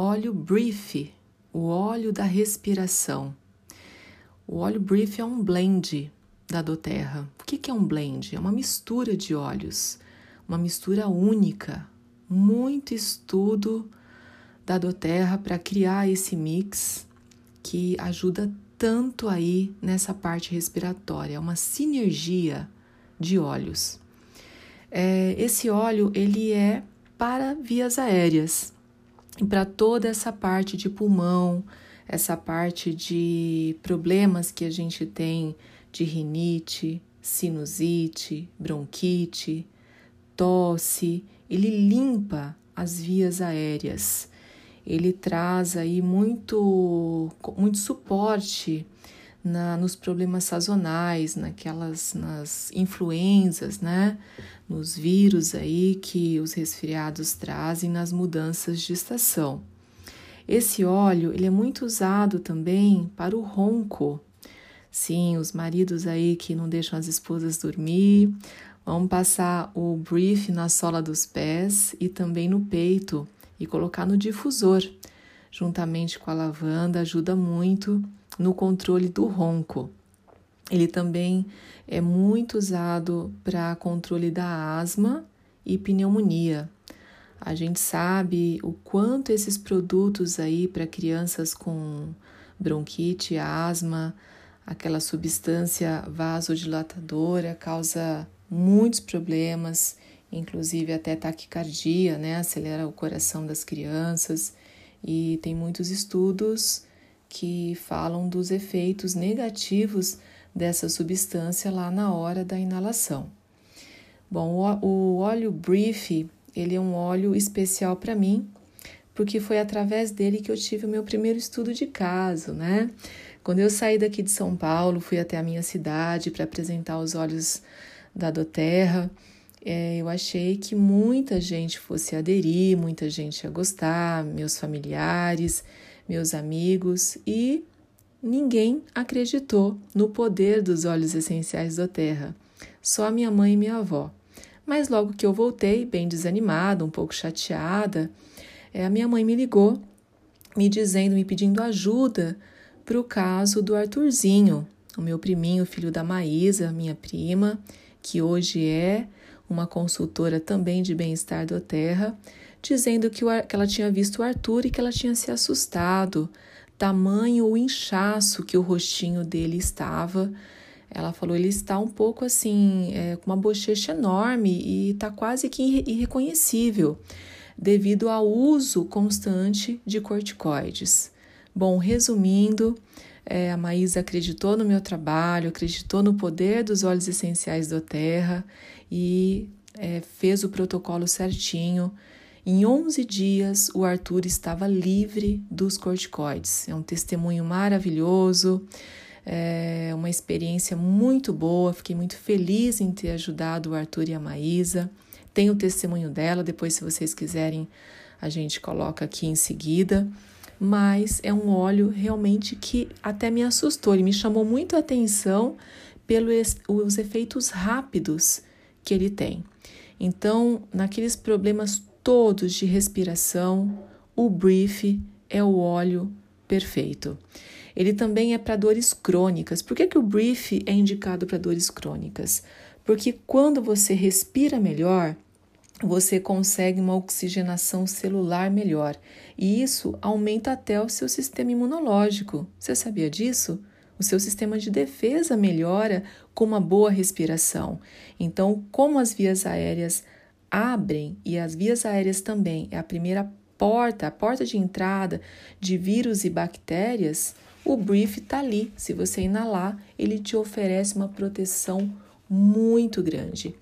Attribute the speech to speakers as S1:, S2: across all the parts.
S1: óleo Brief, o óleo da respiração. O óleo Brief é um blend da doTERRA. O que é um blend? É uma mistura de óleos, uma mistura única, muito estudo da doTERRA para criar esse mix que ajuda tanto aí nessa parte respiratória, é uma sinergia de óleos. É, esse óleo ele é para vias aéreas para toda essa parte de pulmão, essa parte de problemas que a gente tem de rinite, sinusite, bronquite, tosse, ele limpa as vias aéreas. Ele traz aí muito muito suporte na, nos problemas sazonais, naquelas nas influenzas, né? Nos vírus aí que os resfriados trazem nas mudanças de estação. Esse óleo ele é muito usado também para o ronco. Sim, os maridos aí que não deixam as esposas dormir, vão passar o brief na sola dos pés e também no peito e colocar no difusor, juntamente com a lavanda, ajuda muito no controle do ronco. Ele também é muito usado para controle da asma e pneumonia. A gente sabe o quanto esses produtos aí para crianças com bronquite, asma, aquela substância vasodilatadora causa muitos problemas, inclusive até taquicardia, né? Acelera o coração das crianças e tem muitos estudos que falam dos efeitos negativos dessa substância lá na hora da inalação. Bom, o óleo Brief, ele é um óleo especial para mim, porque foi através dele que eu tive o meu primeiro estudo de caso, né? Quando eu saí daqui de São Paulo, fui até a minha cidade para apresentar os óleos da Doterra, é, eu achei que muita gente fosse aderir, muita gente ia gostar, meus familiares, meus amigos e ninguém acreditou no poder dos óleos essenciais do Terra, só minha mãe e minha avó. Mas logo que eu voltei, bem desanimada, um pouco chateada, é, a minha mãe me ligou, me dizendo, me pedindo ajuda para o caso do Arthurzinho, o meu priminho, filho da Maísa, minha prima, que hoje é uma consultora também de bem-estar do Terra, dizendo que, o, que ela tinha visto o Arthur e que ela tinha se assustado, tamanho o inchaço que o rostinho dele estava. Ela falou: ele está um pouco assim, é, com uma bochecha enorme e está quase que irreconhecível, devido ao uso constante de corticoides. Bom, resumindo, é, a Maísa acreditou no meu trabalho, acreditou no poder dos óleos essenciais do Terra e é, fez o protocolo certinho em 11 dias, o Arthur estava livre dos corticoides. É um testemunho maravilhoso, é uma experiência muito boa. Fiquei muito feliz em ter ajudado o Arthur e a Maísa. Tem o testemunho dela, depois, se vocês quiserem, a gente coloca aqui em seguida. Mas é um óleo realmente que até me assustou, ele me chamou muito a atenção pelos efeitos rápidos que ele tem. Então, naqueles problemas todos de respiração, o Brief é o óleo perfeito. Ele também é para dores crônicas. Por que, que o Brief é indicado para dores crônicas? Porque quando você respira melhor, você consegue uma oxigenação celular melhor e isso aumenta até o seu sistema imunológico. Você sabia disso? O seu sistema de defesa melhora com uma boa respiração. Então, como as vias aéreas abrem e as vias aéreas também é a primeira porta, a porta de entrada de vírus e bactérias, o brief está ali. Se você inalar, ele te oferece uma proteção muito grande.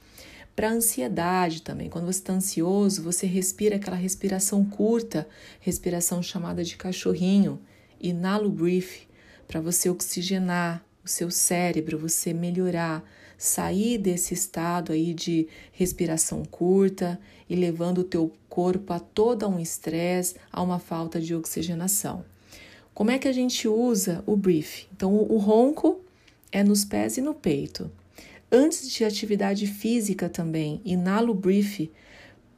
S1: Para ansiedade também, quando você está ansioso, você respira aquela respiração curta, respiração chamada de cachorrinho. Inala o brief para você oxigenar o seu cérebro, você melhorar sair desse estado aí de respiração curta e levando o teu corpo a todo um estresse, a uma falta de oxigenação. Como é que a gente usa o brief? Então, o ronco é nos pés e no peito. Antes de atividade física também, inala o brief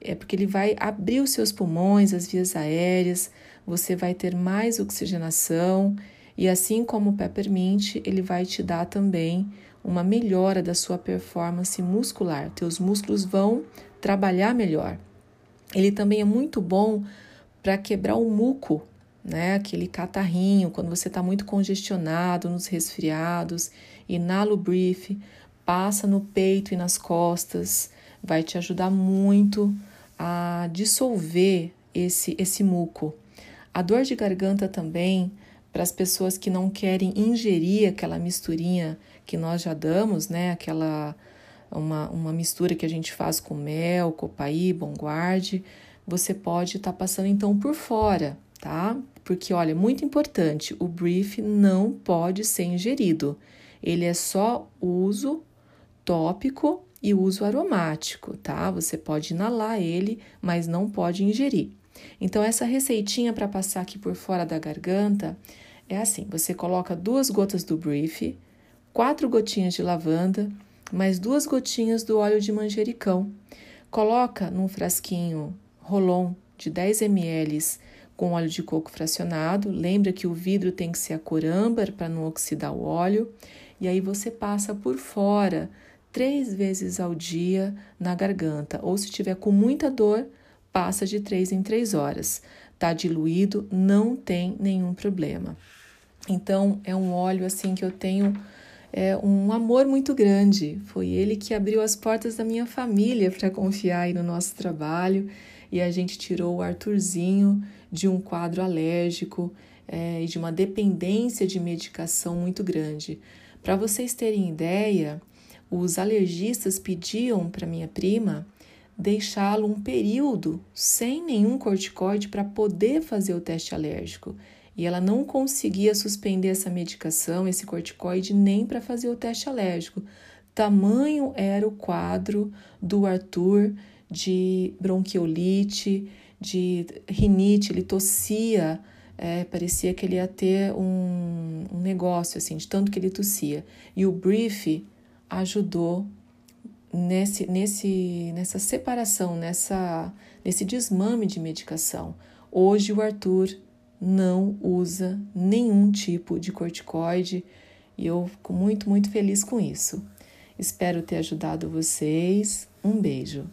S1: é porque ele vai abrir os seus pulmões, as vias aéreas, você vai ter mais oxigenação e assim como o peppermint, ele vai te dar também uma melhora da sua performance muscular. Teus músculos vão trabalhar melhor. Ele também é muito bom para quebrar o muco, né? Aquele catarrinho, quando você está muito congestionado nos resfriados, inala o brief, passa no peito e nas costas, vai te ajudar muito a dissolver esse, esse muco. A dor de garganta também, para as pessoas que não querem ingerir aquela misturinha que nós já damos, né? Aquela uma, uma mistura que a gente faz com mel, copaí, bonguarde, você pode estar tá passando então por fora, tá? Porque olha, muito importante, o brief não pode ser ingerido. Ele é só uso tópico e uso aromático, tá? Você pode inalar ele, mas não pode ingerir. Então, essa receitinha para passar aqui por fora da garganta é assim: você coloca duas gotas do brief, quatro gotinhas de lavanda, mais duas gotinhas do óleo de manjericão. Coloca num frasquinho Rolon de 10 ml com óleo de coco fracionado. Lembra que o vidro tem que ser a cor âmbar para não oxidar o óleo. E aí você passa por fora três vezes ao dia na garganta, ou se tiver com muita dor, passa de três em três horas. Tá diluído, não tem nenhum problema. Então é um óleo assim que eu tenho é, um amor muito grande. Foi ele que abriu as portas da minha família para confiar aí no nosso trabalho e a gente tirou o Arthurzinho de um quadro alérgico é, e de uma dependência de medicação muito grande. Para vocês terem ideia, os alergistas pediam para minha prima deixá-lo um período sem nenhum corticoide para poder fazer o teste alérgico. E ela não conseguia suspender essa medicação, esse corticoide, nem para fazer o teste alérgico. Tamanho era o quadro do Arthur de bronquiolite, de rinite, ele tossia, é, parecia que ele ia ter um, um negócio, assim, de tanto que ele tossia. E o brief ajudou nesse, nesse, nessa separação, nessa, nesse desmame de medicação. Hoje o Arthur não usa nenhum tipo de corticoide e eu fico muito, muito feliz com isso. Espero ter ajudado vocês. Um beijo.